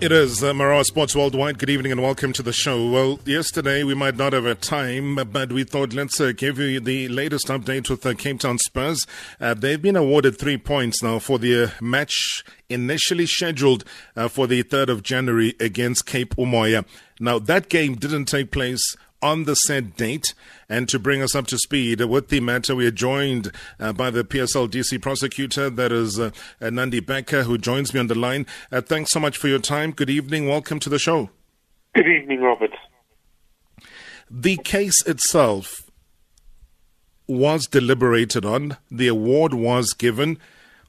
It is uh, Sports Worldwide. Good evening and welcome to the show. Well, yesterday we might not have a time, but we thought let's uh, give you the latest update with the Cape Town Spurs. Uh, they've been awarded three points now for the uh, match initially scheduled uh, for the 3rd of January against Cape Umoya. Now, that game didn't take place on the said date. And to bring us up to speed with the matter, we are joined uh, by the PSL DC prosecutor, that is uh, Nande Becker, who joins me on the line. Uh, thanks so much for your time. Good evening. Welcome to the show. Good evening, Robert. The case itself was deliberated on, the award was given.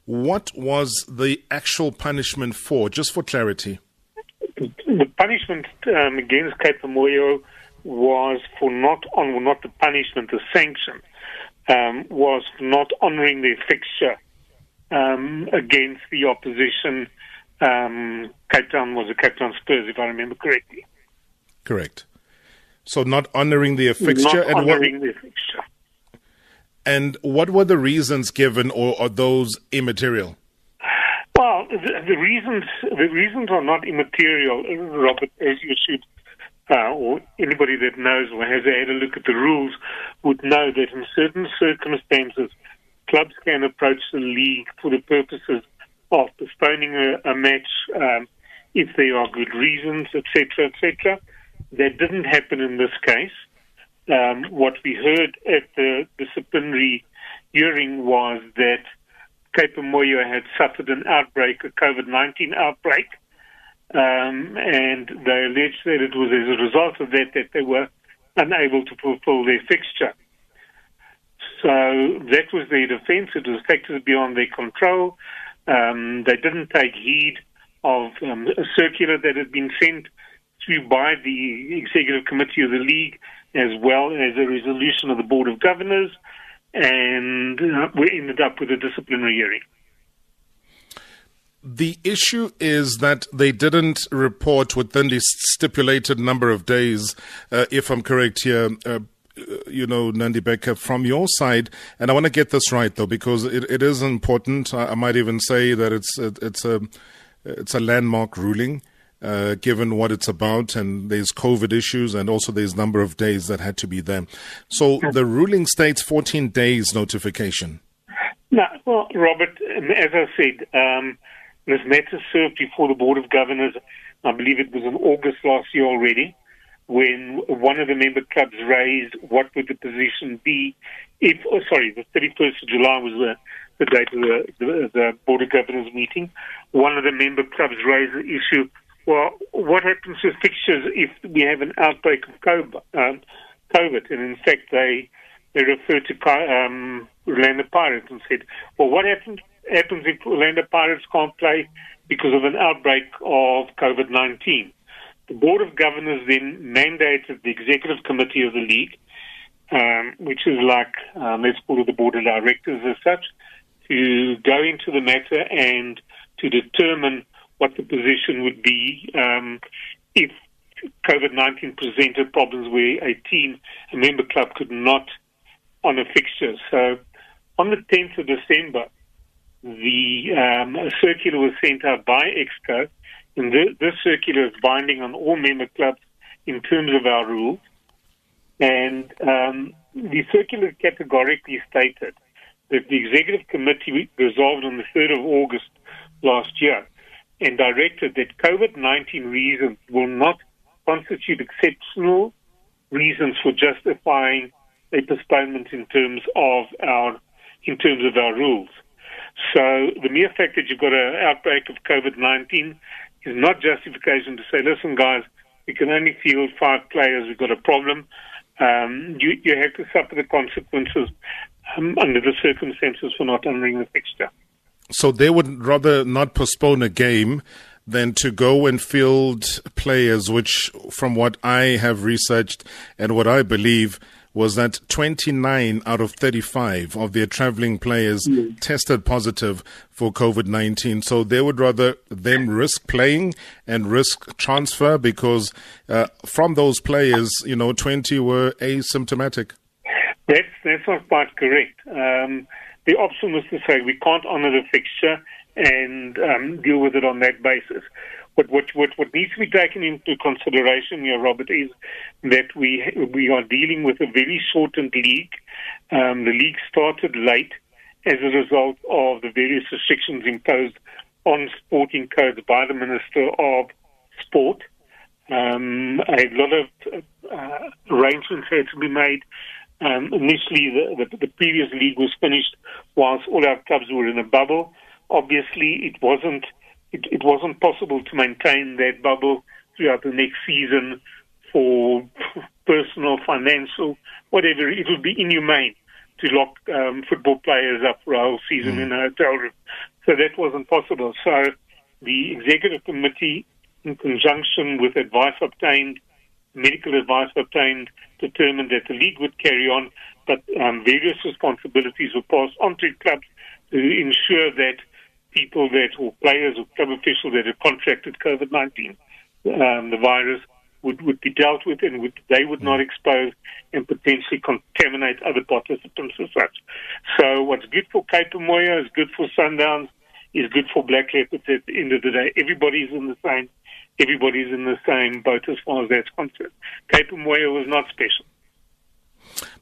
What was the actual punishment for, just for clarity? The punishment um, against Cape Umoya was for not on not the punishment, the sanction um, was for not honouring their fixture um, against the opposition. Um, Cape Town was the Cape Town Spurs, if I remember correctly. Correct. So not honouring their fixture not and honouring what, their fixture. And what were the reasons given, or are those immaterial? Well, the, the reasons the reasons are not immaterial, Robert, as you should uh, or anybody that knows or has had a look at the rules would know that in certain circumstances, clubs can approach the league for the purposes of postponing a, a match um, if there are good reasons, etc., etc. That didn't happen in this case. Um, what we heard at the disciplinary hearing was that Cape Umoya had suffered an outbreak, a COVID 19 outbreak, um, and they alleged that it was as a result of that that they were unable to fulfill their fixture. So that was their defense. It was factors beyond their control. Um, they didn't take heed of um, a circular that had been sent through by the executive committee of the league, as well as a resolution of the board of governors, and uh, we ended up with a disciplinary hearing. The issue is that they didn't report within the stipulated number of days, uh, if I'm correct here. Uh, you know, Nande Becker, from your side, and I want to get this right though, because it, it is important. I, I, might even say that it's it, it's a it's a landmark ruling, uh, given what it's about, and there's COVID issues, and also there's number of days that had to be there. So the ruling states 14 days notification. No, well, Robert, as I said. Um, this matter served before the Board of Governors, I believe it was in August last year already, when one of the member clubs raised what would the position be if, oh, sorry, the 31st of July was the, the date of the, the, the Board of Governors meeting. One of the member clubs raised the issue well, what happens to fixtures if we have an outbreak of COVID? Um? And in fact, they they referred to um, Orlando Pirates and said, well, what happens happens if Orlando Pirates can't play because of an outbreak of COVID 19. The Board of Governors then mandated the Executive Committee of the League, um, which is like, um, let's call it the Board of Directors as such, to go into the matter and to determine what the position would be um, if COVID 19 presented problems where a team, a member club, could not on a fixture. So on the 10th of December, the um, circular was sent out by EXCO, and the, this circular is binding on all member clubs in terms of our rules. And um, the circular categorically stated that the executive committee resolved on the 3rd of August last year and directed that COVID 19 reasons will not constitute exceptional reasons for justifying a postponement in terms of our in terms of our rules. So the mere fact that you've got an outbreak of COVID 19 is not justification to say, listen, guys, we can only field five players, we've got a problem. Um, you, you have to suffer the consequences um, under the circumstances for not honoring the fixture. So they would rather not postpone a game than to go and field players, which, from what I have researched and what I believe, was that 29 out of 35 of their traveling players mm. tested positive for COVID 19. So they would rather them risk playing and risk transfer because uh, from those players, you know, 20 were asymptomatic. That's, that's not quite correct. Um, the option was to say we can't honour the fixture and um, deal with it on that basis. But what, what, what needs to be taken into consideration here, Robert, is that we we are dealing with a very shortened league. Um, the league started late as a result of the various restrictions imposed on sporting codes by the Minister of Sport. Um, a lot of uh, arrangements had to be made. Um, initially, the, the, the previous league was finished whilst all our clubs were in a bubble. Obviously, it wasn't it, it wasn't possible to maintain that bubble throughout the next season for personal, financial, whatever. It would be inhumane to lock um, football players up for a whole season mm. in a hotel room. So that wasn't possible. So the executive committee, in conjunction with advice obtained, medical advice obtained, determined that the league would carry on, but um, various responsibilities were passed on to clubs to ensure that people that, or players or club officials that had contracted COVID 19, um, the virus, would, would be dealt with and would, they would not expose and potentially contaminate other participants as such. So what's good for Cape Moya is good for Sundowns, is good for Black Leopards at the end of the day. Everybody's in the same everybody's in the same boat as far as that's concerned. Cape Moya was not special.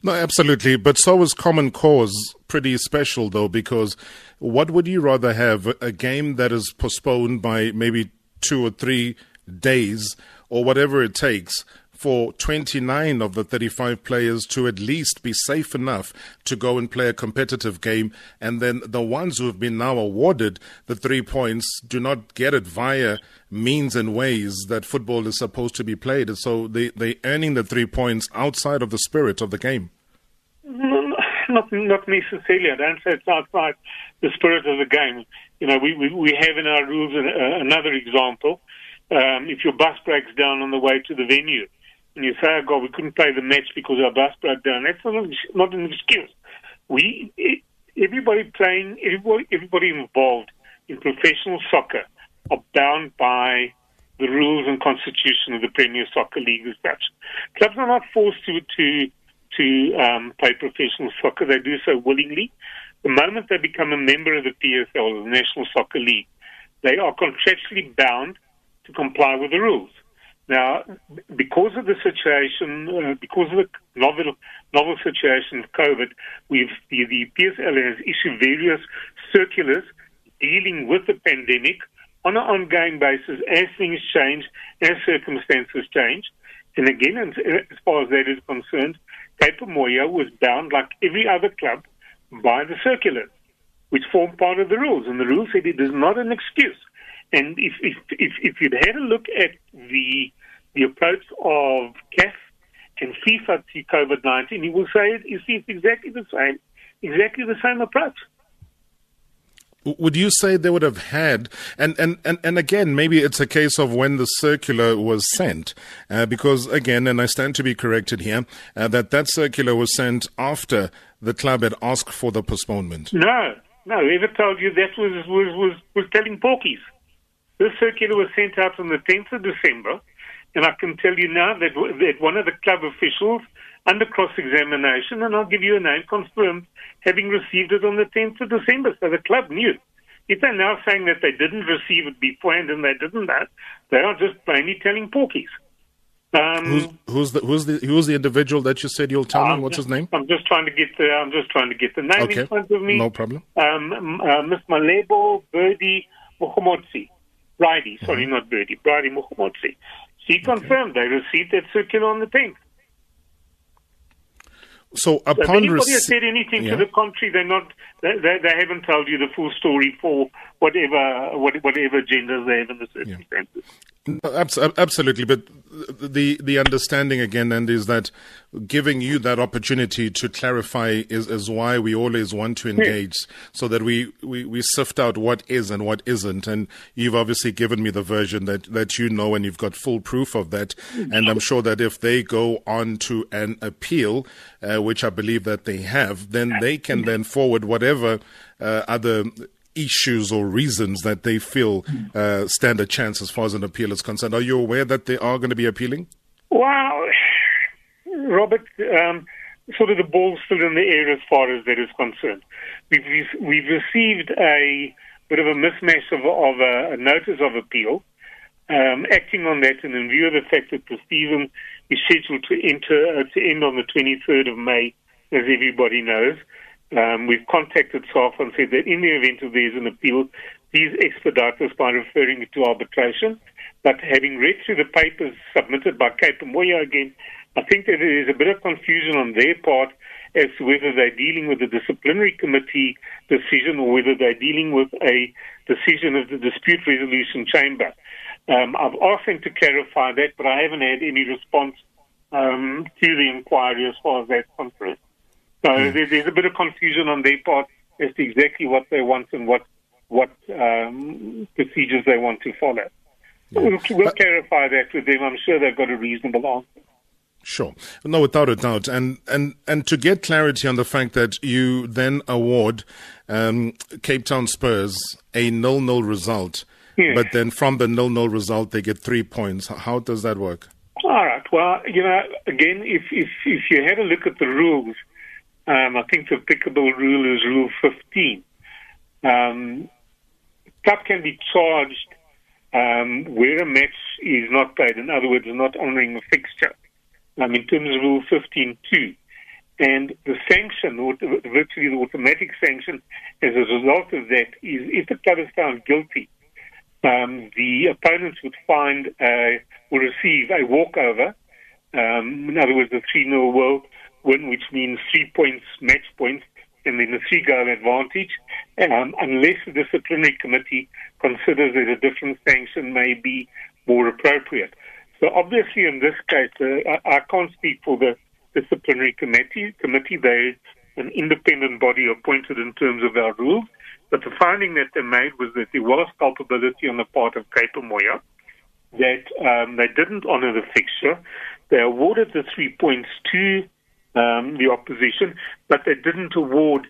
No, absolutely. But so was Common Cause pretty special, though, because what would you rather have? A game that is postponed by maybe two or three days or whatever it takes for 29 of the 35 players to at least be safe enough to go and play a competitive game. And then the ones who have been now awarded the three points do not get it via means and ways that football is supposed to be played. So they, they're earning the three points outside of the spirit of the game. not, not necessarily. I don't say it's outside the spirit of the game. You know, we, we, we have in our rules another example. Um, if your bus breaks down on the way to the venue, and you say, oh God, we couldn't play the match because our bus broke down. That's not, not an excuse. We, everybody playing, everybody, everybody involved in professional soccer are bound by the rules and constitution of the Premier Soccer League as such. Clubs are not forced to to to um, play professional soccer; they do so willingly. The moment they become a member of the PSL, the National Soccer League, they are contractually bound to comply with the rules. Now, because of the situation, uh, because of the novel novel situation of COVID, we've the, the PSL has issued various circulars dealing with the pandemic on an ongoing basis as things change, as circumstances change. And again, as far as that is concerned, Cape Moya was bound, like every other club, by the circulars, which form part of the rules. And the rules said it is not an excuse and if if if, if you'd had a look at the the approach of CAF and FIFA to COVID nineteen, you will say you see it's exactly the same, exactly the same approach. Would you say they would have had, and, and, and, and again, maybe it's a case of when the circular was sent, uh, because again, and I stand to be corrected here, uh, that that circular was sent after the club had asked for the postponement. No, no, whoever told you that was, was, was, was telling porkies. This circular was sent out on the 10th of December, and I can tell you now that, that one of the club officials, under cross examination, and I'll give you a name, confirmed having received it on the 10th of December. So the club knew. If they're now saying that they didn't receive it beforehand and they didn't that, they are just plainly telling porkies. Um, who's, who's, the who's the who's the individual that you said you'll tell me? What's just, his name? I'm just trying to get the I'm just trying to get the name okay. in front of me. No problem. Um, uh, Miss Malebo Birdie Mukhomotsi. Brady, sorry, mm-hmm. not Birdie, Brady Mukhomotsi. She confirmed okay. they received that circular on the 10th. So upon so if anybody has said anything yeah. to the contrary, they're not. They, they, they, haven't told you the full story for whatever whatever genders they have in the circumstances. Yeah. Absolutely, but the the understanding again, and is that giving you that opportunity to clarify is, is why we always want to engage, yeah. so that we, we, we sift out what is and what isn't. And you've obviously given me the version that, that you know, and you've got full proof of that. And I'm sure that if they go on to an appeal, uh, which I believe that they have, then they can then forward whatever uh, other issues or reasons that they feel uh, stand a chance as far as an appeal is concerned. Are you aware that they are going to be appealing? Well, Robert, um, sort of the ball's still in the air as far as that is concerned. We've we've received a bit of a mismatch of, of a, a notice of appeal. um, acting on that and in view of the fact that the season is scheduled to enter uh, to end on the 23rd of May, as everybody knows, um, we've contacted SAFA and said that in the event of there's an appeal, please expedite this by referring it to arbitration. But having read through the papers submitted by Cape Moya again, I think that there is a bit of confusion on their part as to whether they're dealing with a disciplinary committee decision or whether they're dealing with a decision of the dispute resolution chamber. Um, I've asked them to clarify that, but I haven't had any response um, to the inquiry as far as that's concerned. So mm. there, there's a bit of confusion on their part as to exactly what they want and what what um, procedures they want to follow. Yeah. We'll, we'll but, clarify that with them. I'm sure they've got a reasonable answer. Sure. No, without a doubt. And, and, and to get clarity on the fact that you then award um, Cape Town Spurs a nil-nil result, yes. but then from the nil-nil result they get three points. How does that work? All right. Well, you know, again, if if if you had a look at the rules, um, I think the applicable rule is Rule 15. Um, club can be charged um, where a match is not played. In other words, not honouring a fixture um, in terms of Rule 15.2. And the sanction, virtually the automatic sanction, as a result of that, is if the club is found guilty, um, the opponents would find uh, will receive a walkover. Um, in other words, the 3 0 win, which means three points, match points, and then a three goal advantage, um, unless the disciplinary committee considers that a different sanction may be more appropriate. So obviously, in this case, uh, I, I, can't speak for the disciplinary committee. Committee, they an independent body appointed in terms of our rules. But the finding that they made was that there was culpability on the part of Cape Moya, that um, they didn't honour the fixture. They awarded the three points to um, the opposition, but they didn't award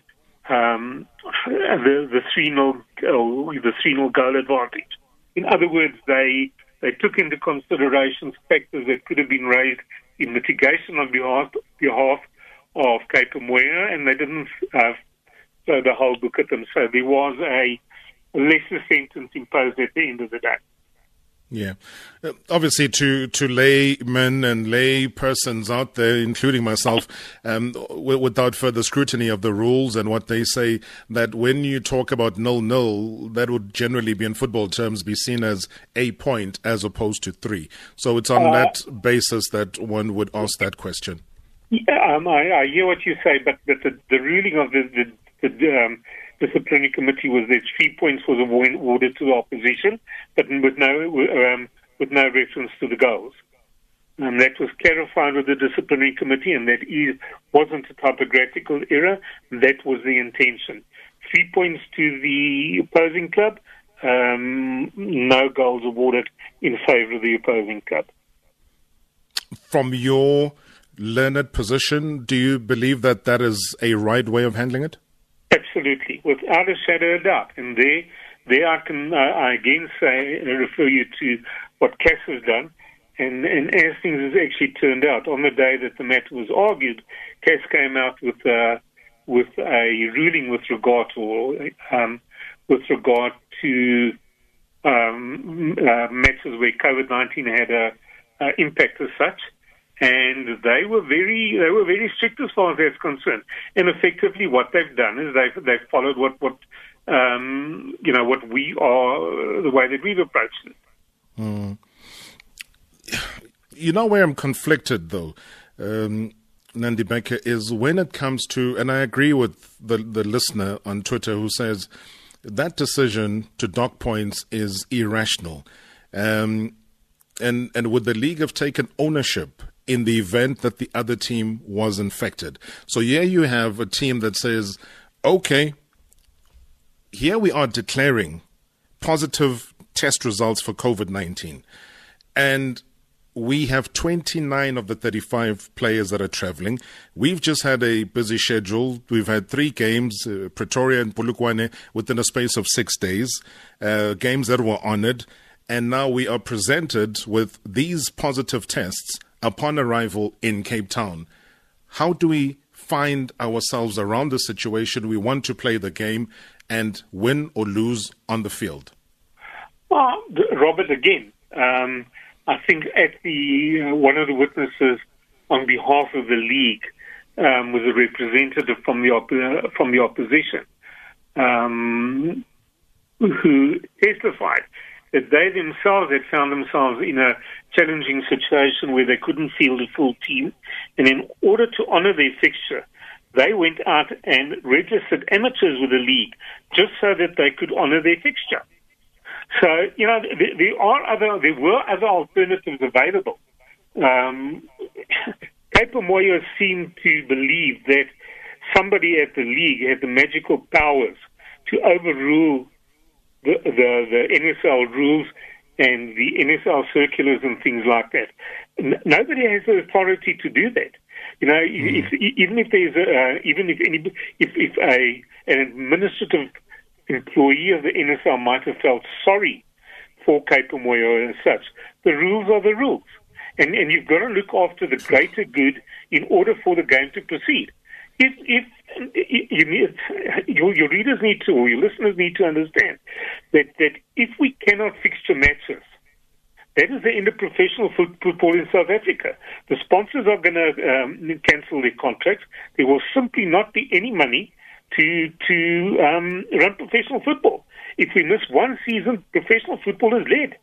um, the the three nil the three nil goal advantage. In other words, they they took into consideration factors that could have been raised in mitigation on behalf, behalf of Cape Moya, and they didn't uh, throw the whole book at them. So there was a lesser sentence imposed at the end of the day. Yeah, uh, obviously, to to laymen and lay persons out there, including myself, um, w- without further scrutiny of the rules and what they say, that when you talk about nil nil, that would generally be in football terms be seen as a point as opposed to three. So it's on uh, that basis that one would ask that question. Yeah, um, I, I, hear what you say, but, but the, the ruling of the, the, the um, disciplinary committee was that three points was awarded to the opposition, but with no um, with no reference to the goals. And that was clarified with the disciplinary committee, and that is, wasn't a typographical error. That was the intention. Three points to the opposing club, um, no goals awarded in favour of the opposing club. From your learned position, do you believe that that is a right way of handling it? Absolutely, without a shadow of doubt. And there, there I can uh, I again say and refer you to what CAS has done. And, and as things has actually turned out, on the day that the matter was argued, CAS came out with uh, with a ruling with regard to um, with regard to um, uh, matters where COVID nineteen had a, a impact as such and they were very they were very strict as far as that's concerned. And effectively, what they've done is they've they've followed what what um, you know what we are the way that we've approached it. Mm. You know where I'm conflicted though. Um, Nande Becker is when it comes to, and I agree with the the listener on Twitter who says that decision to dock points is irrational. Um, and and would the league have taken ownership in the event that the other team was infected. So here you have a team that says, okay, here we are declaring positive test results for COVID 19. And we have 29 of the 35 players that are traveling. We've just had a busy schedule. We've had three games, uh, Pretoria and Polokwane, within a space of six days, uh, games that were honored. And now we are presented with these positive tests upon arrival in Cape Town. How do we find ourselves around the situation? We want to play the game and win or lose on the field. Well, Robert, again, um, I think at the uh, one of the witnesses on behalf of the league um, was a representative from the op- from the opposition um, who testified that they themselves had found themselves in a challenging situation where they couldn't field a full team, and in order to honour their fixture, they went out and registered amateurs with the league just so that they could honour their fixture. So you know there, are other there were other alternatives available. Um, Cape Moyo seemed to believe that somebody at the league had the magical powers to overrule the, the, the NSL rules and the NSL circulars and things like that. N- nobody has the authority to do that. You know, mm. if, even if there's a, uh, even if any, if, if a an administrative employee of the NSL might have felt sorry for Cape Moyo and such, the rules are the rules, and and you've got to look after the greater good in order for the game to proceed. If if you need, your, your readers need to, or your listeners need to understand that, that if we cannot fixture matches, that is the end of professional football in South Africa. The sponsors are going to um, cancel their contracts. There will simply not be any money to to um, run professional football. If we miss one season, professional football is dead.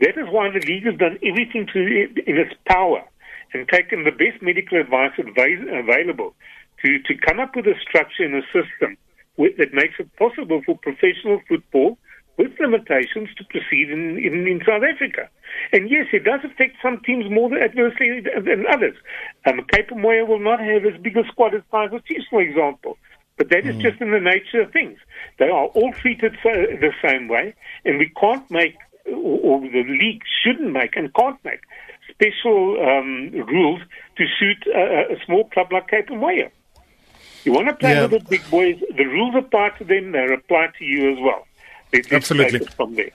That is why the league has done everything to, in its power and taken the best medical advice available to, to come up with a structure and a system with, that makes it possible for professional football with limitations to proceed in, in, in, South Africa. And yes, it does affect some teams more adversely than others. Um, Cape Moya will not have as big a squad as Kaizer Chiefs, for example. But that mm. is hmm. just in the nature of things. They are all treated so, the same way, and we can't make, or, or the league shouldn't make, and can't make special um, rules to suit a, a, small club like Cape Moya. You want to play yeah. with the big boys, the rules apply to them, they apply to you as well. Absolutely. From there.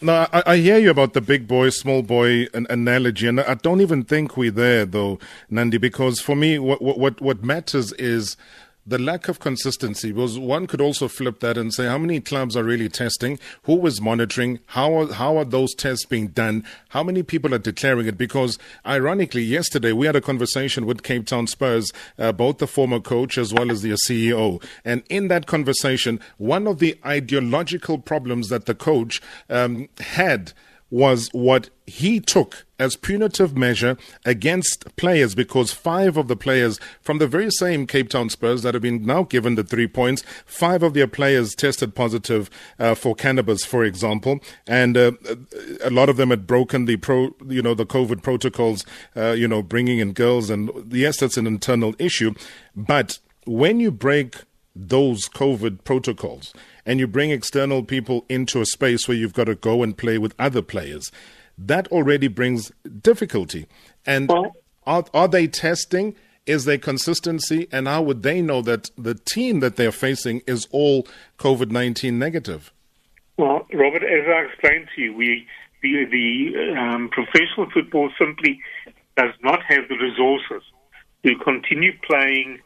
No, I, I, hear you about the big boy, small boy an analogy, and I don't even think we're there, though, Nande, because for me, what, what, what matters is the lack of consistency was one could also flip that and say how many clubs are really testing? Who is monitoring? How are, how are those tests being done? How many people are declaring it? Because ironically yesterday we had a conversation with Cape Town Spurs uh, both the former coach as well as the CEO and in that conversation one of the ideological problems that the coach um, had was what he took as punitive measure against players because five of the players from the very same Cape Town Spurs that have been now given the three points, five of their players tested positive uh, for cannabis, for example, and uh, a lot of them had broken the pro, you know, the COVID protocols, uh, you know, bringing in girls, and yes, that's an internal issue, but when you break those COVID protocols and you bring external people into a space where you've got to go and play with other players, that already brings difficulty. And are, are they testing? Is there consistency? And how would they know that the team that they're facing is all COVID 19 negative? Well, Robert, as I explained to you, we the, the um, professional football simply does not have the resources to continue playing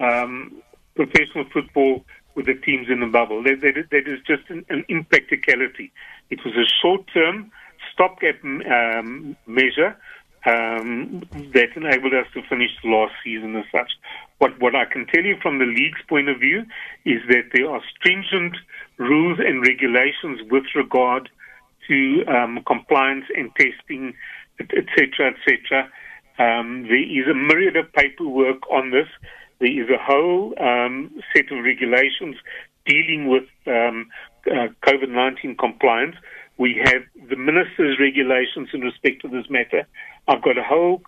um, professional football with the teams in the bubble. That, is just an, an, impracticality. It was a short-term stopgap um, measure um, that enabled us to finish the last season as such. What, what I can tell you from the league's point of view is that there are stringent rules and regulations with regard to um, compliance and testing, etc., etc. Um, there is a myriad of paperwork on this. There is a whole um, set of regulations dealing with um, uh, COVID 19 compliance. We have the minister's regulations in respect to this matter. I've got a whole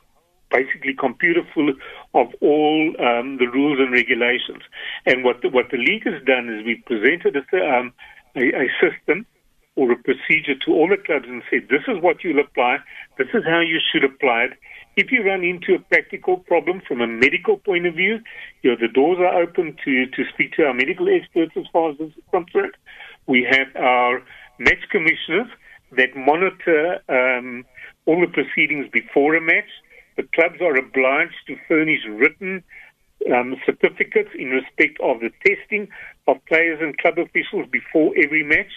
basically computer full of all um, the rules and regulations. And what the, what the league has done is we presented a, um, a, a system or a procedure to all the clubs and said, this is what you'll apply, this is how you should apply it, if you run into a practical problem from a medical point of view, you know, the doors are open to, to speak to our medical experts as far as this is concerned. We have our match commissioners that monitor um, all the proceedings before a match. The clubs are obliged to furnish written um, certificates in respect of the testing of players and club officials before every match.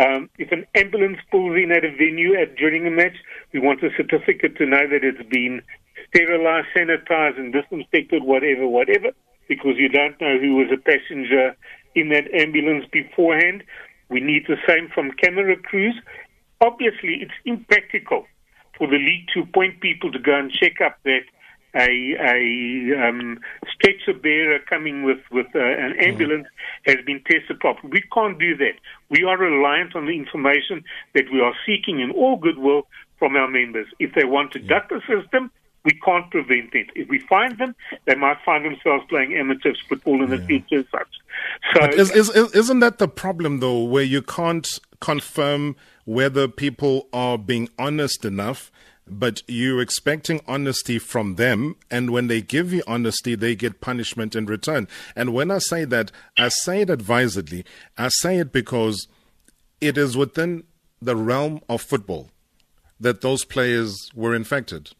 Um, if an ambulance pulls in at a venue at, during a match, we want a certificate to know that it's been sterilized, sanitized, and disinfected, whatever, whatever, because you don't know who was a passenger in that ambulance beforehand. We need the same from camera crews. Obviously, it's impractical for the league to appoint people to go and check up that a, a um, stretcher bearer coming with, with uh, an mm-hmm. ambulance mm. has been tested properly. We can't do that. We are reliant on the information that we are seeking in all goodwill from our members. If they want to duck the system, we can't prevent it. If we find them, they might find themselves playing amateur football in the future. Such. So, but is, is, isn't that the problem, though, where you can't confirm whether people are being honest enough? But you're expecting honesty from them. And when they give you honesty, they get punishment in return. And when I say that, I say it advisedly. I say it because it is within the realm of football that those players were infected.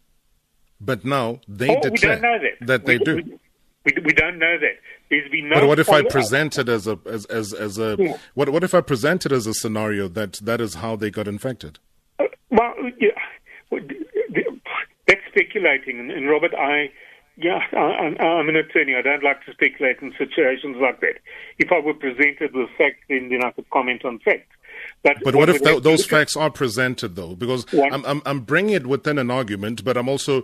But now they oh, declare that. that. they we, do. We, we, don't know that. There's been no but what if I present it as a as as, as a yeah. what what if I present it as a scenario that that is how they got infected? Uh, well, yeah, that's speculating. And, and Robert, I, yeah, I, I'm an attorney. I don't like to speculate in situations like that. If I were presented with facts, then, then I could comment on facts. But, but what if th- those facts are presented, though? Because I'm, I'm, I'm bringing it within an argument, but I'm also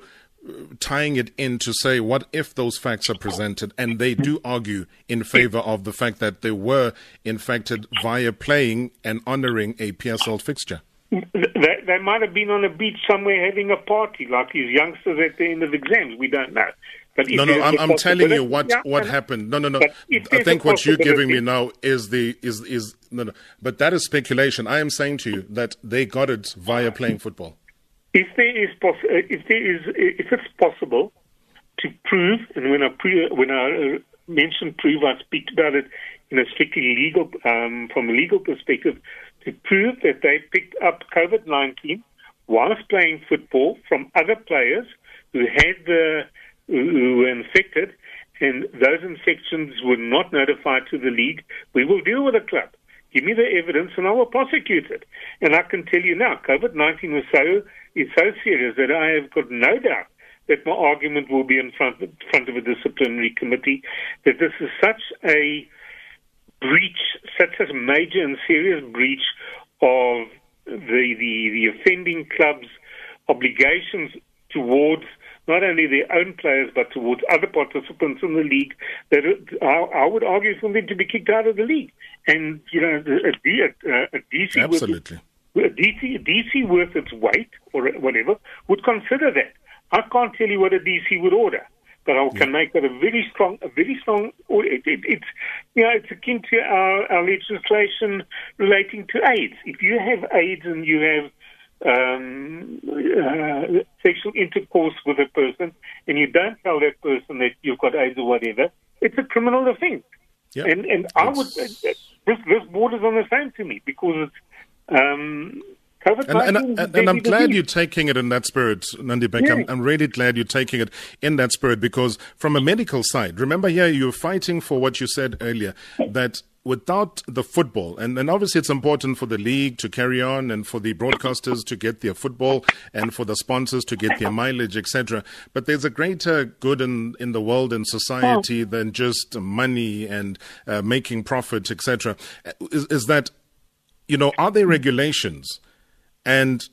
uh, tying it in to say, what if those facts are presented and they do argue in favor of the fact that they were infected via playing and honoring a PSL fixture? They, they might have been on a beach somewhere having a party, like these youngsters at the end of exams. We don't know. But no, no, I'm, I'm telling you what yeah, what happened. No, no, no. I think what you're giving me now is the is is no, no. But that is speculation. I am saying to you that they got it via playing football. If there is poss- uh, if there is if it's possible to prove, and when I pre- when I uh, mention prove, I speak about it in a strictly legal um, from a legal perspective to prove that they picked up COVID 19 whilst playing football from other players who had the who were infected, and those infections were not notified to the league. We will deal with the club. Give me the evidence, and I will prosecute it. And I can tell you now, COVID 19 was so is so serious that I have got no doubt that my argument will be in front, front of a disciplinary committee. That this is such a breach, such a major and serious breach of the, the, the offending club's obligations towards not only their own players but towards other participants in the league that I, I would argue for them to be kicked out of the league. And you know, a, a, a DC absolutely. Worth, a DC, a DC worth its weight or whatever would consider that. I can't tell you what a DC would order but I can make that a very strong, a very strong. It, it, it's you know it's akin to our, our legislation relating to AIDS. If you have AIDS and you have um, uh, sexual intercourse with a person, and you don't tell that person that you've got AIDS or whatever, it's a criminal offence. Yep. And and I would uh, this this borders on the same to me because um, and, and, and, and, I'm glad you're taking it in that spirit, Nande Beck. Yeah. I'm, I'm, really glad you're taking it in that spirit because, from a medical side, remember here you're fighting for what you said earlier that without the football, and, and obviously it's important for the league to carry on and for the broadcasters to get their football and for the sponsors to get their mileage, etc. But there's a greater good in, in the world and society oh. than just money and uh, making profit, etc. Is, is that, you know, are there regulations? And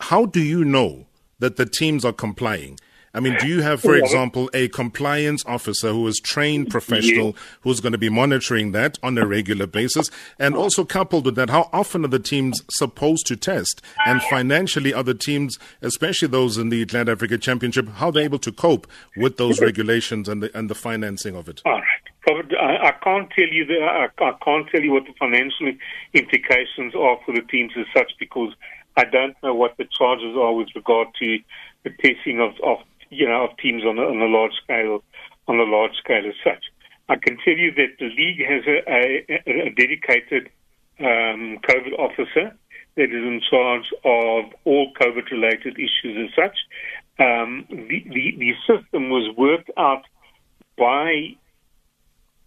how do you know that the teams are complying? I mean, do you have, for example, a compliance officer who is trained professional who's going to be monitoring that on a regular basis? And also coupled with that, how often are the teams supposed to test? And financially, are the teams, especially those in the GladAfrica Championship, how are they able to cope with those regulations and the, and the financing of it? All right. I, can't tell you the, I, I can't tell you what the financial implications are for the teams as such because I don't know what the charges are with regard to the testing of, of you know of teams on a, on a large scale on a large scale as such. I can tell you that the league has a, a, a dedicated um, COVID officer that is in charge of all COVID related issues as such. Um, the, the, the system was worked out by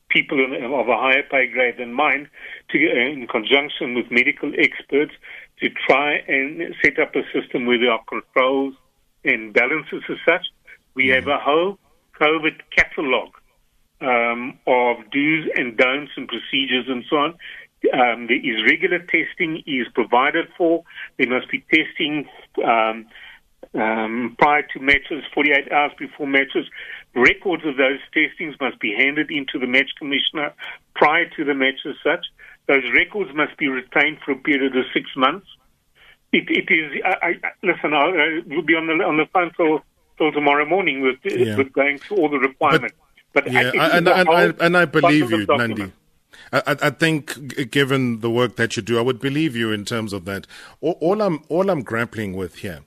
people of a higher pay grade than mine, to, uh, in conjunction with medical experts, to try and set up a system where there are controls and balances as such. We have a whole COVID catalogue um, of do's and don'ts and procedures and so on. Um, there is regular testing is provided for. There must be testing um, um, prior to matches, 48 hours before matches. Records of those testings must be handed into the match commissioner prior to the match as such. Those records must be retained for a period of six months. It, it is. I, I, listen, I, I will be on the on the phone till till tomorrow morning with, yeah. with going through all the requirements. But, but yeah, and, and, I, and I believe you, Nande. I, I, think, given the work that you do, I would believe you in terms of that. All, all I'm all I'm grappling with here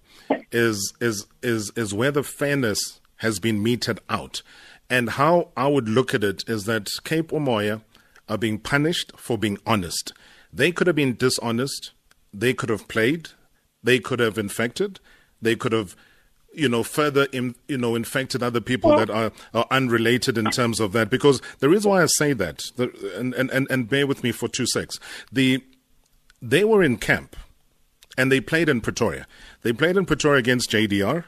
is is is is where the fairness has been meted out, and how I would look at it is that Cape Umoya are being punished for being honest. They could have been dishonest. They could have played. They could have infected. They could have you know, further, in, you know, infected other people that are, are unrelated in terms of that. Because the reason why I say that, the, and, and, and bear with me for two secs, the, they were in camp and they played in Pretoria. They played in Pretoria against JDR,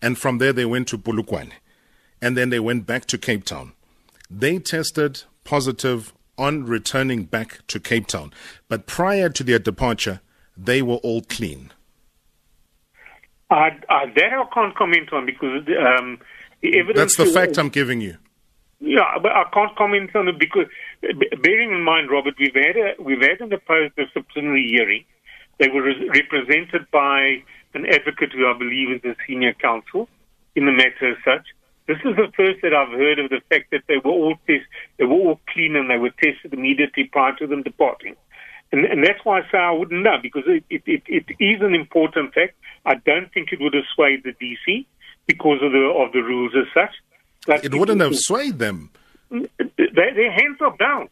and from there they went to Polokwane, and then they went back to Cape Town. They tested positive on returning back to Cape Town, but prior to their departure, they were all clean. Uh, uh, that I can't comment on because um, the evidence. That's the fact I'm giving you. Yeah, but I can't comment on it because, bearing in mind, Robert, we've had a, we've had an opposed disciplinary hearing. They were re- represented by an advocate who I believe is a senior counsel in the matter as such. This is the first that I've heard of the fact that they were all test, they were all clean and they were tested immediately prior to them departing. And, and that's why I say I wouldn't know because it, it, it, it is an important fact. I don't think it would have swayed the DC because of the of the rules as such. But it wouldn't have swayed them. They, their hands are bound.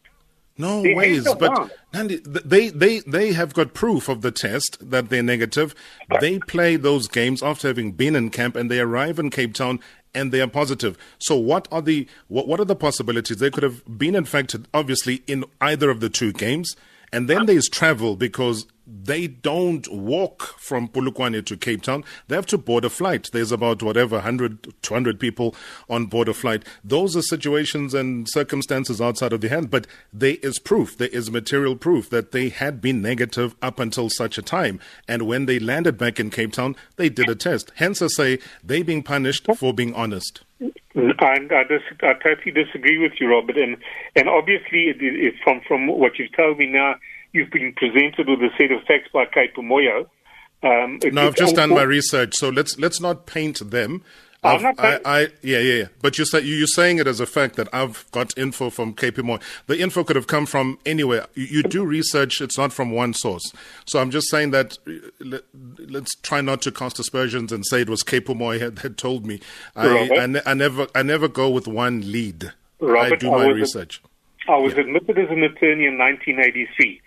No ways, but Nande, they they they have got proof of the test that they're negative. They play those games after having been in camp, and they arrive in Cape Town and they are positive. So what are the what, what are the possibilities? They could have been infected, obviously, in either of the two games. And then there's travel because they don't walk from Polokwane to Cape Town. They have to board a flight. There's about whatever 100, 200 people on board a flight. Those are situations and circumstances outside of the hand, but there is proof. There is material proof that they had been negative up until such a time. And when they landed back in Cape Town, they did a test. Hence, I say they being punished for being honest. I, I, dis- I totally disagree with you, Robert. And and obviously, it, it, from from what you've told me now, you've been presented with a set of facts by Cape Moyo. Um, no, I've just done my research, so let's let's not paint them. I'm not I, I, yeah, yeah, yeah. But you say you're saying it as a fact that I've got info from KP Moyo. The info could have come from anywhere. You, you, do research; it's not from one source. So I'm just saying that let, us try not to cast aspersions and say it was KP Moyo had, had told me. I, I, ne- I, never, I never go with one lead. Robert, I do my I research. A, I was yeah. admitted as an attorney in 1983.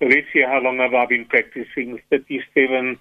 Let's see how long have I been practicing? 37,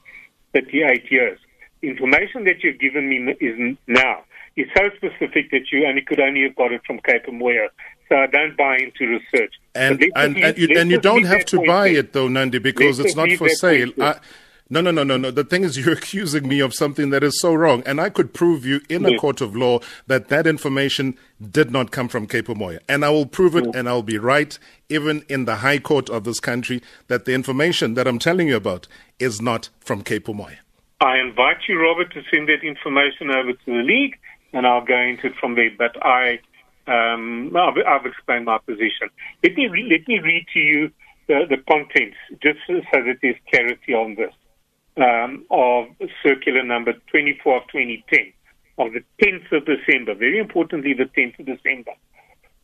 38 years information that you've given me is now is so specific that you only could only have got it from Cape and Moyo. So I don't buy into research. And and, and, you, and you don't have to buy it though, Nande, because it's not for sale. I, no, no, no, no, no. The thing is, you're accusing me of something that is so wrong, and I could prove you in a court of law that that information did not come from Cape Moyo, and I will prove it, and I'll be right, even in the High Court of this country, that the information that I'm telling you about is not from Cape Moyo. I invite you, Robert, to send that information over to the league, and I'll go into it from there. But I, um, I've, I've, explained my position. Let me re- let me read to you the, the contents, just so that there's clarity on this. Um, of circular number 24 of 2010 of the 10th of December. Very importantly, the 10th of December.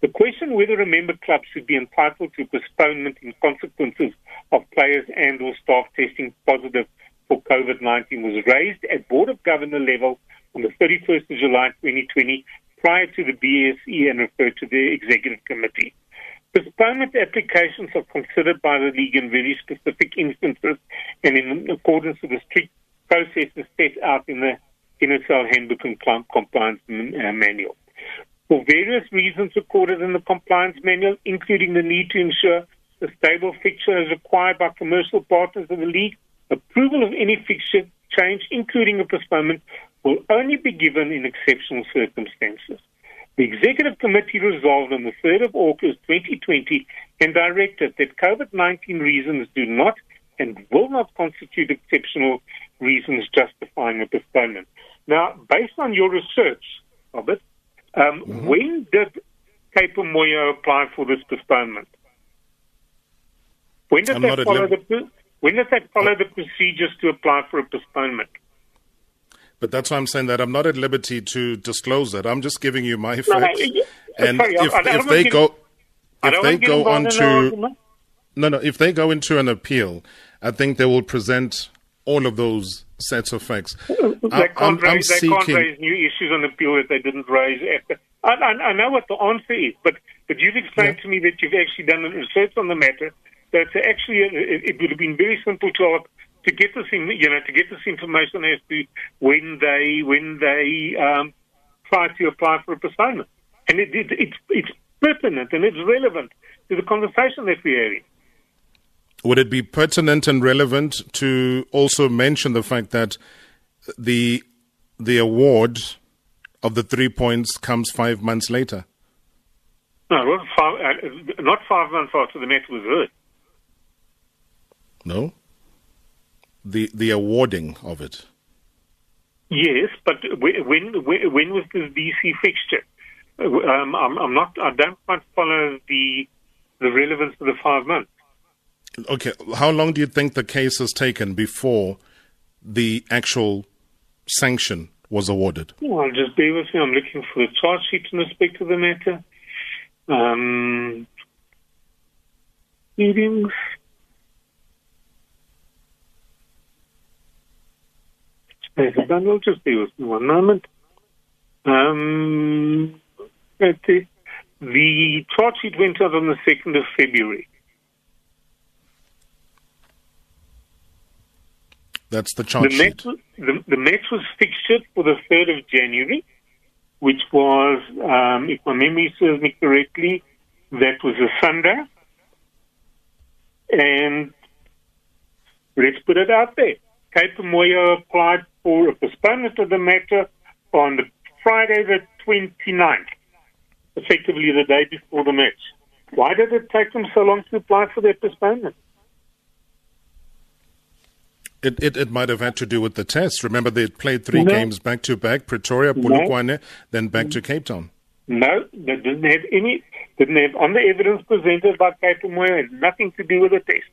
The question whether a member club should be entitled to postponement in consequences of players and or staff testing positive for COVID 19 was raised at Board of Governor level on the 31st of July 2020 prior to the BSE and referred to the Executive Committee. Postponement applications are considered by the League in very specific instances and in accordance with the strict processes set out in the NSL Handbook and Compliance uh, Manual. for various reasons recorded in the compliance manual, including the need to ensure a stable fixture as required by commercial partners of the league. Approval of any fixture change, including a postponement, will only be given in exceptional circumstances. The Executive Committee resolved on the 3rd of August 2020 and directed that COVID 19 reasons do not and will not constitute exceptional reasons justifying a postponement. Now, based on your research, Robert, um, mm-hmm. when did Cape Umoya apply for this postponement? When did, that follow, the, when did that follow the procedures to apply for a postponement? But that's why I'm saying that I'm not at liberty to disclose it. I'm just giving you my facts. No, and sorry, if, if they go, if they go on to, no, no, if they go into an appeal, I think they will present all of those sets of facts. They, can't, I'm, raise, I'm they can't raise new issues on appeal that they didn't raise after. I, I, I know what the answer is, but, but you've explained yeah. to me that you've actually done research on the matter. That actually it, it would have been very simple to to get this in, you know to get this information as to when they when they um, try to apply for a persona, and it, it, it's it's pertinent and it's relevant to the conversation that we're having. Would it be pertinent and relevant to also mention the fact that the the award of the three points comes five months later? No, not five, uh, not five months after the matter was heard. No, the the awarding of it. Yes, but when when, when was the DC fixture? Um, I'm, I'm, not. I don't quite follow the the relevance of the five months. Okay, how long do you think the case has taken before the actual sanction was awarded? Well, just bear with me. I'm looking for the charge sheet in respect to the matter. Um, meetings. Daniel, just bear with me one moment. Um, the, the charge sheet went out on the 2nd of February. That's the charge the match, the, the, match was fixtured for the 3rd of January, which was, um, if my memory serves me correctly, that was a Sunday. And let's put it out there. Cape Umoya applied for a postponement of the matter on the Friday the 29th, effectively the day before the match. Why did it take them so long to apply for their postponement? It, it, it might have had to do with the test. Remember, they played three no. games back to back: Pretoria, Polokwane, no. then back to Cape Town. No, they didn't have any. Didn't have on the evidence presented by Cape had nothing to do with the test.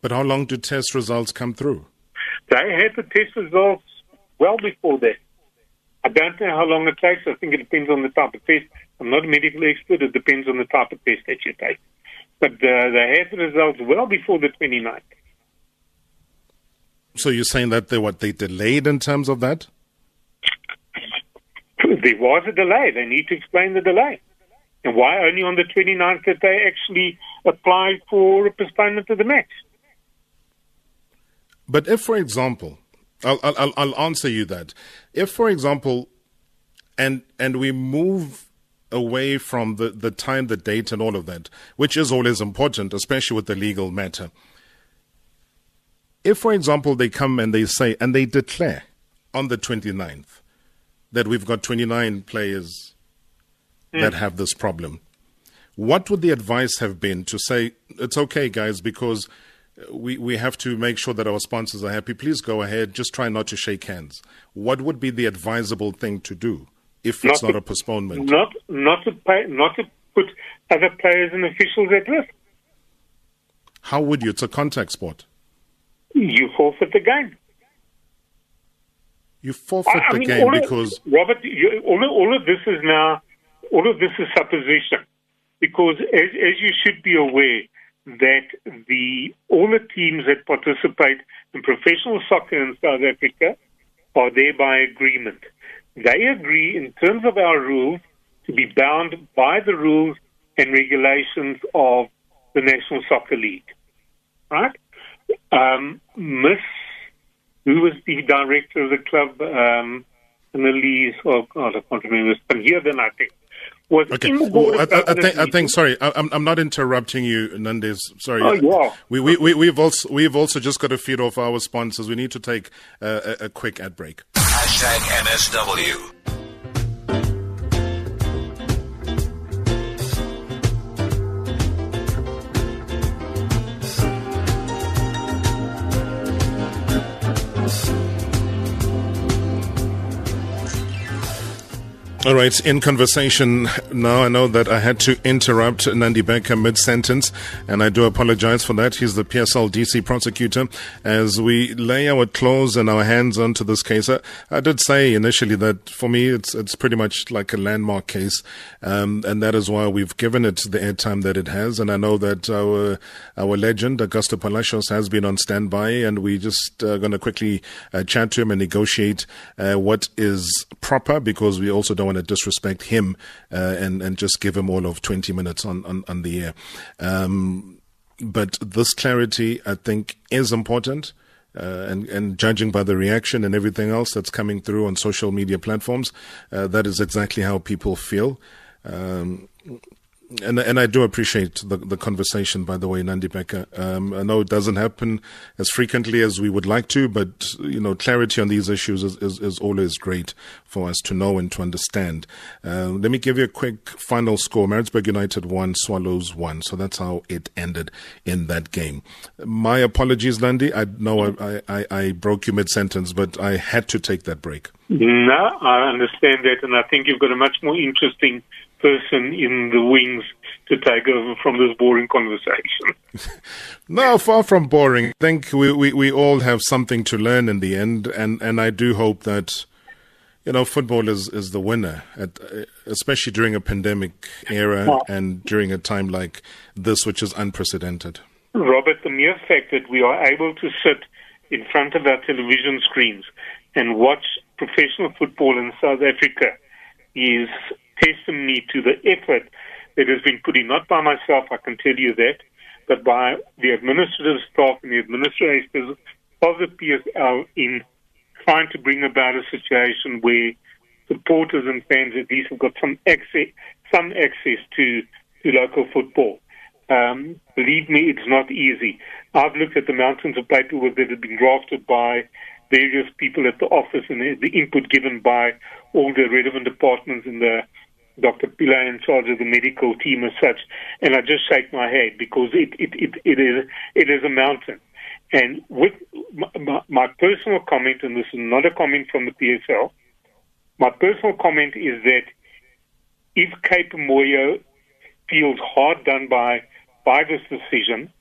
But how long do test results come through? They had the test results well before that. I don't know how long it takes. I think it depends on the type of test. I'm not a medical expert. It depends on the type of test that you take. But uh, they had the results well before the 29th. So you're saying that they what they delayed in terms of that? There was a delay. They need to explain the delay. And why only on the 29th that they actually applied for a postponement of the match? But if, for example, I'll, I'll, I'll answer you that. If, for example, and and we move away from the, the time, the date, and all of that, which is always important, especially with the legal matter if, for example, they come and they say, and they declare on the 29th that we've got 29 players mm. that have this problem, what would the advice have been to say, it's okay, guys, because we, we have to make sure that our sponsors are happy. Please go ahead. Just try not to shake hands. What would be the advisable thing to do if not it's not to, a postponement? Not not to pay, not to put other players and officials at risk. How would you? It's a contact sport you forfeit the game. You forfeit I, I the mean, game because of, Robert, you, all, of, all of this is now all of this is supposition because as, as you should be aware that the all the teams that participate in professional soccer in South Africa are there by agreement. They agree in terms of our rules to be bound by the rules and regulations of the National Soccer League. Right? Um, Miss, who was the director of the club, um, Annalise, oh God, I can't remember, Panjirden, I think, was okay. in the board well, I, I, think, I think, sorry, I, am I'm not interrupting you, Nandez. Sorry. Oh, yeah. We, we, we, we've, also, we've also just got to feed off our sponsors. We need to take a, a quick ad break. Hashtag MSW. All right, in conversation now, I know that I had to interrupt Nande Becker mid sentence, and I do apologize for that. He's the PSL DC prosecutor. As we lay our claws and our hands onto this case, I, I did say initially that for me it's it's pretty much like a landmark case, um, and that is why we've given it the airtime that it has. And I know that our our legend Augusto Palacios has been on standby, and we're just uh, going to quickly uh, chat to him and negotiate uh, what is proper because we also don't want to disrespect him uh, and and just give him all of 20 minutes on on, on the air. Um, but this clarity, I think, is important. Uh, and, and judging by the reaction and everything else that's coming through on social media platforms, uh, that is exactly how people feel. Um, and and I do appreciate the the conversation. By the way, Nande Becker. Um, I know it doesn't happen as frequently as we would like to, but you know, clarity on these issues is, is, is always great for us to know and to understand. Uh, let me give you a quick final score: Maritzburg United one, Swallows one. So that's how it ended in that game. My apologies, Nande. I know I I, I broke you mid sentence, but I had to take that break. No, I understand that, and I think you've got a much more interesting person in the wings to take over from this boring conversation. no, far from boring. I think we, we, we all have something to learn in the end, and, and I do hope that you know football is, is the winner, at, uh, especially during a pandemic era and during a time like this, which is unprecedented. Robert, the mere fact that we are able to sit in front of our television screens and watch professional football in South Africa is testimony to the effort that has been put in, not by myself, I can tell you that, but by the administrative staff and the administrators of the PSL in trying to bring about a situation where supporters and fans at least have got some access, some access to, to local football. Um, believe me, it's not easy. I've looked at the mountains of paperwork that have been drafted by various people at the office and the, the input given by all the relevant departments in the Dr. Pillay in charge of the medical team as such, and I just shake my head because it it it, it is it is a mountain. And with my, my personal comment, and this is not a comment from the PSL, my personal comment is that if Cape Umoya feels hard done by by this decision,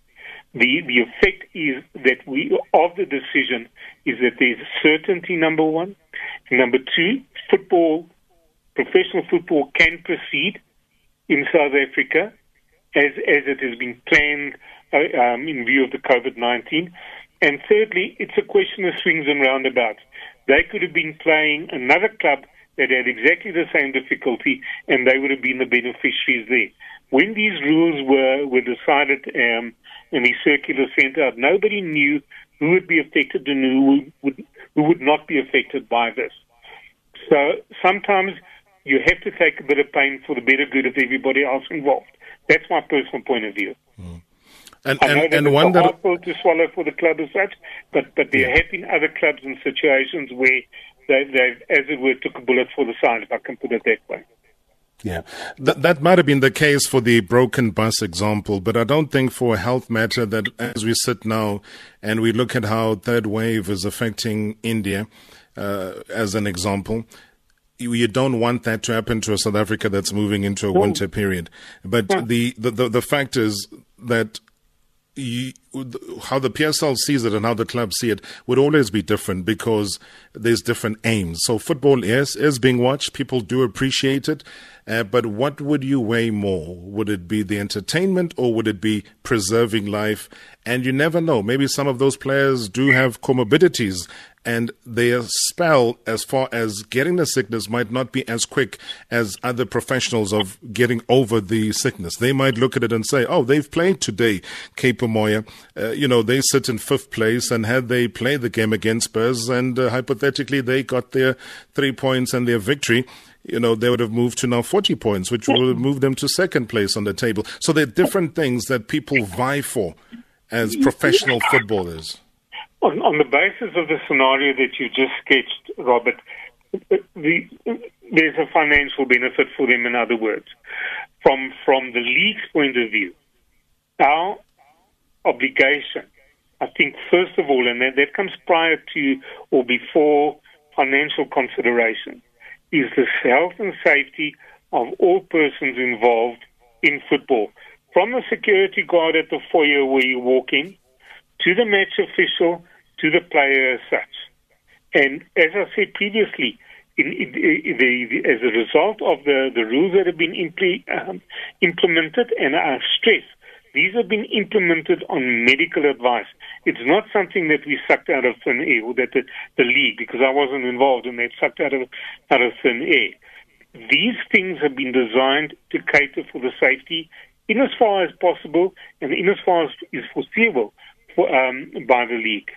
the the effect is that we of the decision is that there's certainty. Number one, number two, football professional football can proceed in South Africa as, as it has been planned uh, um, in view of the COVID 19. And thirdly, it's a question of swings and roundabouts. They could have been playing another club that had exactly the same difficulty, and they would have been the beneficiaries there. When these rules were, were decided um, and the circular sent out, nobody knew who would be affected and who would, who would not be affected by this. So sometimes you have to take a bit of pain for the better good of everybody else involved. That's my personal point of view. Mm. And, I know and, that and it's one a hard to swallow for the club as such, but but there yeah. have been other clubs and situations where they, they, as it were, took a bullet for the side, if I can put it that way. Yeah, that that might have been the case for the broken bus example, but I don't think for a health matter that as we sit now and we look at how third wave is affecting India, uh, as an example, you don't want that to happen to a South Africa that's moving into a winter period. But yeah. the, the, the, the fact is that you, how the PSL sees it and how the club see it would always be different because there's different aims. So football is is being watched. People do appreciate it, uh, but what would you weigh more? Would it be the entertainment or would it be preserving life? And you never know. Maybe some of those players do have comorbidities and their spell as far as getting the sickness might not be as quick as other professionals of getting over the sickness. They might look at it and say, oh, they've played today, Cape Umoya. Uh, you know, they sit in fifth place, and had they played the game against Spurs, and uh, hypothetically they got their three points and their victory, you know, they would have moved to now 40 points, which would have moved them to second place on the table. So there are different things that people vie for as professional footballers. On, on the basis of the scenario that you just sketched, Robert, the, there's a financial benefit for them, in other words. From, from the league's point of view, our obligation, I think, first of all, and that, that comes prior to or before financial consideration, is the health and safety of all persons involved in football. From the security guard at the foyer where you walk in, to the match official, to the player as such. And as I said previously, in, in, in the, as a result of the, the rules that have been impl- um, implemented, and I stress, these have been implemented on medical advice. It's not something that we sucked out of thin air, or that the, the league, because I wasn't involved in that, sucked out of, out of thin air. These things have been designed to cater for the safety in as far as possible and in as far as is foreseeable for, um, by the league.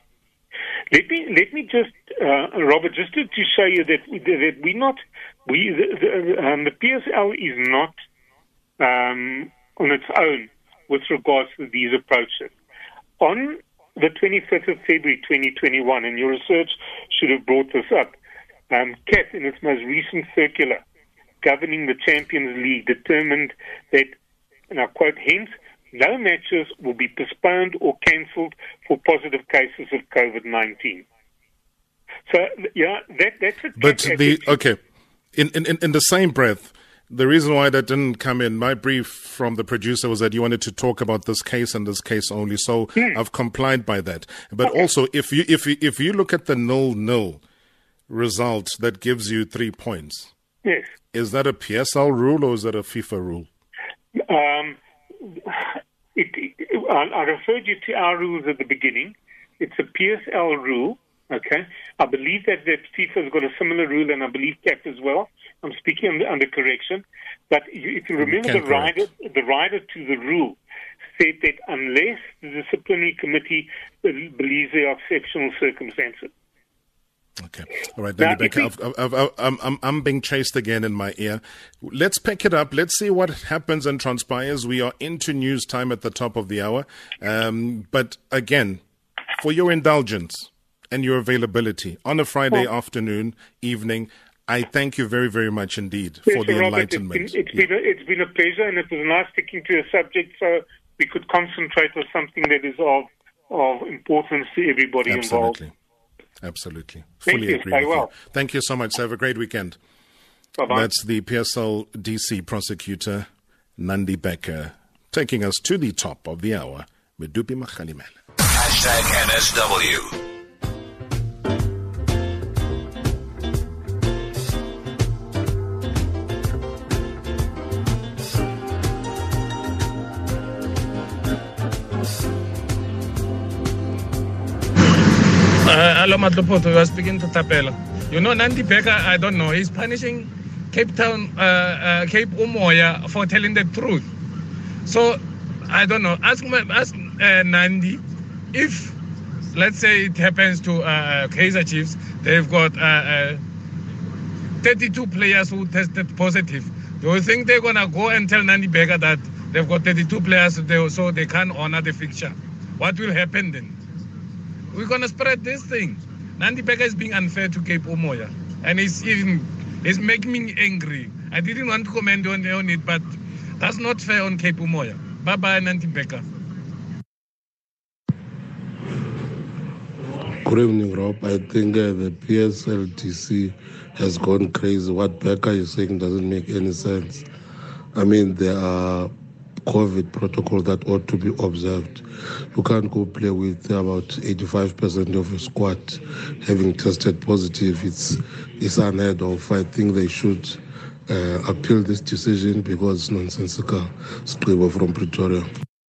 Let me let me just, uh, Robert, just to, to show you that that we not we the, the, um, the PSL is not um, on its own with regards to these approaches. On the 25th of February 2021, and your research should have brought this up, um, CAF, in its most recent circular governing the Champions League, determined that, and I quote, hence, no matches will be postponed or cancelled for positive cases of COVID 19. So, yeah, that, that's it. But the, okay, in, in, in the same breath, the reason why that didn't come in my brief from the producer was that you wanted to talk about this case and this case only. So Hmm. I've complied by that. But also, if you if you, if you look at the nil nil result that gives you three points, Yes. is that a PSL rule or is that a FIFA rule? Um, it, it, I I referred you to our rules at the beginning. It's a PSL rule. Okay, I believe that that FIFA's got a similar rule, and I believe CAF as well. I'm speaking under, under correction, but you, if you remember the correct. rider, the rider to the rule said that unless the disciplinary committee believes there are exceptional circumstances. Okay. All right, Now, Danny Becker. I've, I've, I'm, I'm, I'm being chased again in my ear. Let's pick it up. Let's see what happens and transpires. We are into news time at the top of the hour. Um, but again, for your indulgence and your availability on a Friday afternoon, evening, I thank you very, very much indeed for the Robert, enlightenment. It's been, it's, been a, it's been a pleasure, and it was nice sticking to a subject so we could concentrate on something that is of of importance to everybody involved. Absolutely. Absolutely. Thank Fully you. agree with well. you. Thank you so much. Have a great weekend. Bye bye. That's the PSL DC prosecutor, Nande Becker, taking us to the top of the hour. Medupi Makhalimele. Hashtag MSW. Hello, Matlopoto. You are speaking to Tapela. You know, Nande Becker, I don't know, he's punishing Cape Town, uh, uh, Cape Umoya for telling the truth. So, I don't know. Ask, ask uh, Nande if, let's say, it happens to uh, Kaizer Chiefs, they've got uh, uh, 32 players who tested positive. Do you think they're going to go and tell Nande Becker that they've got 32 players so they can't honor the fixture? What will happen then? We're gonna spread this thing. Nande Becker is being unfair to Cape Umoya. and it's even it's making me angry. I didn't want to comment on, on it, but that's not fair on Cape Umoya. Bye bye, Nande Becker. Good evening, Rob. I think uh, the PSL DC has gone crazy. What Becker is saying doesn't make any sense. I mean, there are COVID protocol that ought to be observed. You can't go play with about 85% of your squad having tested positive. It's it's unheard of. I think they should uh, appeal this decision because it's nonsensical. Scribo from Pretoria.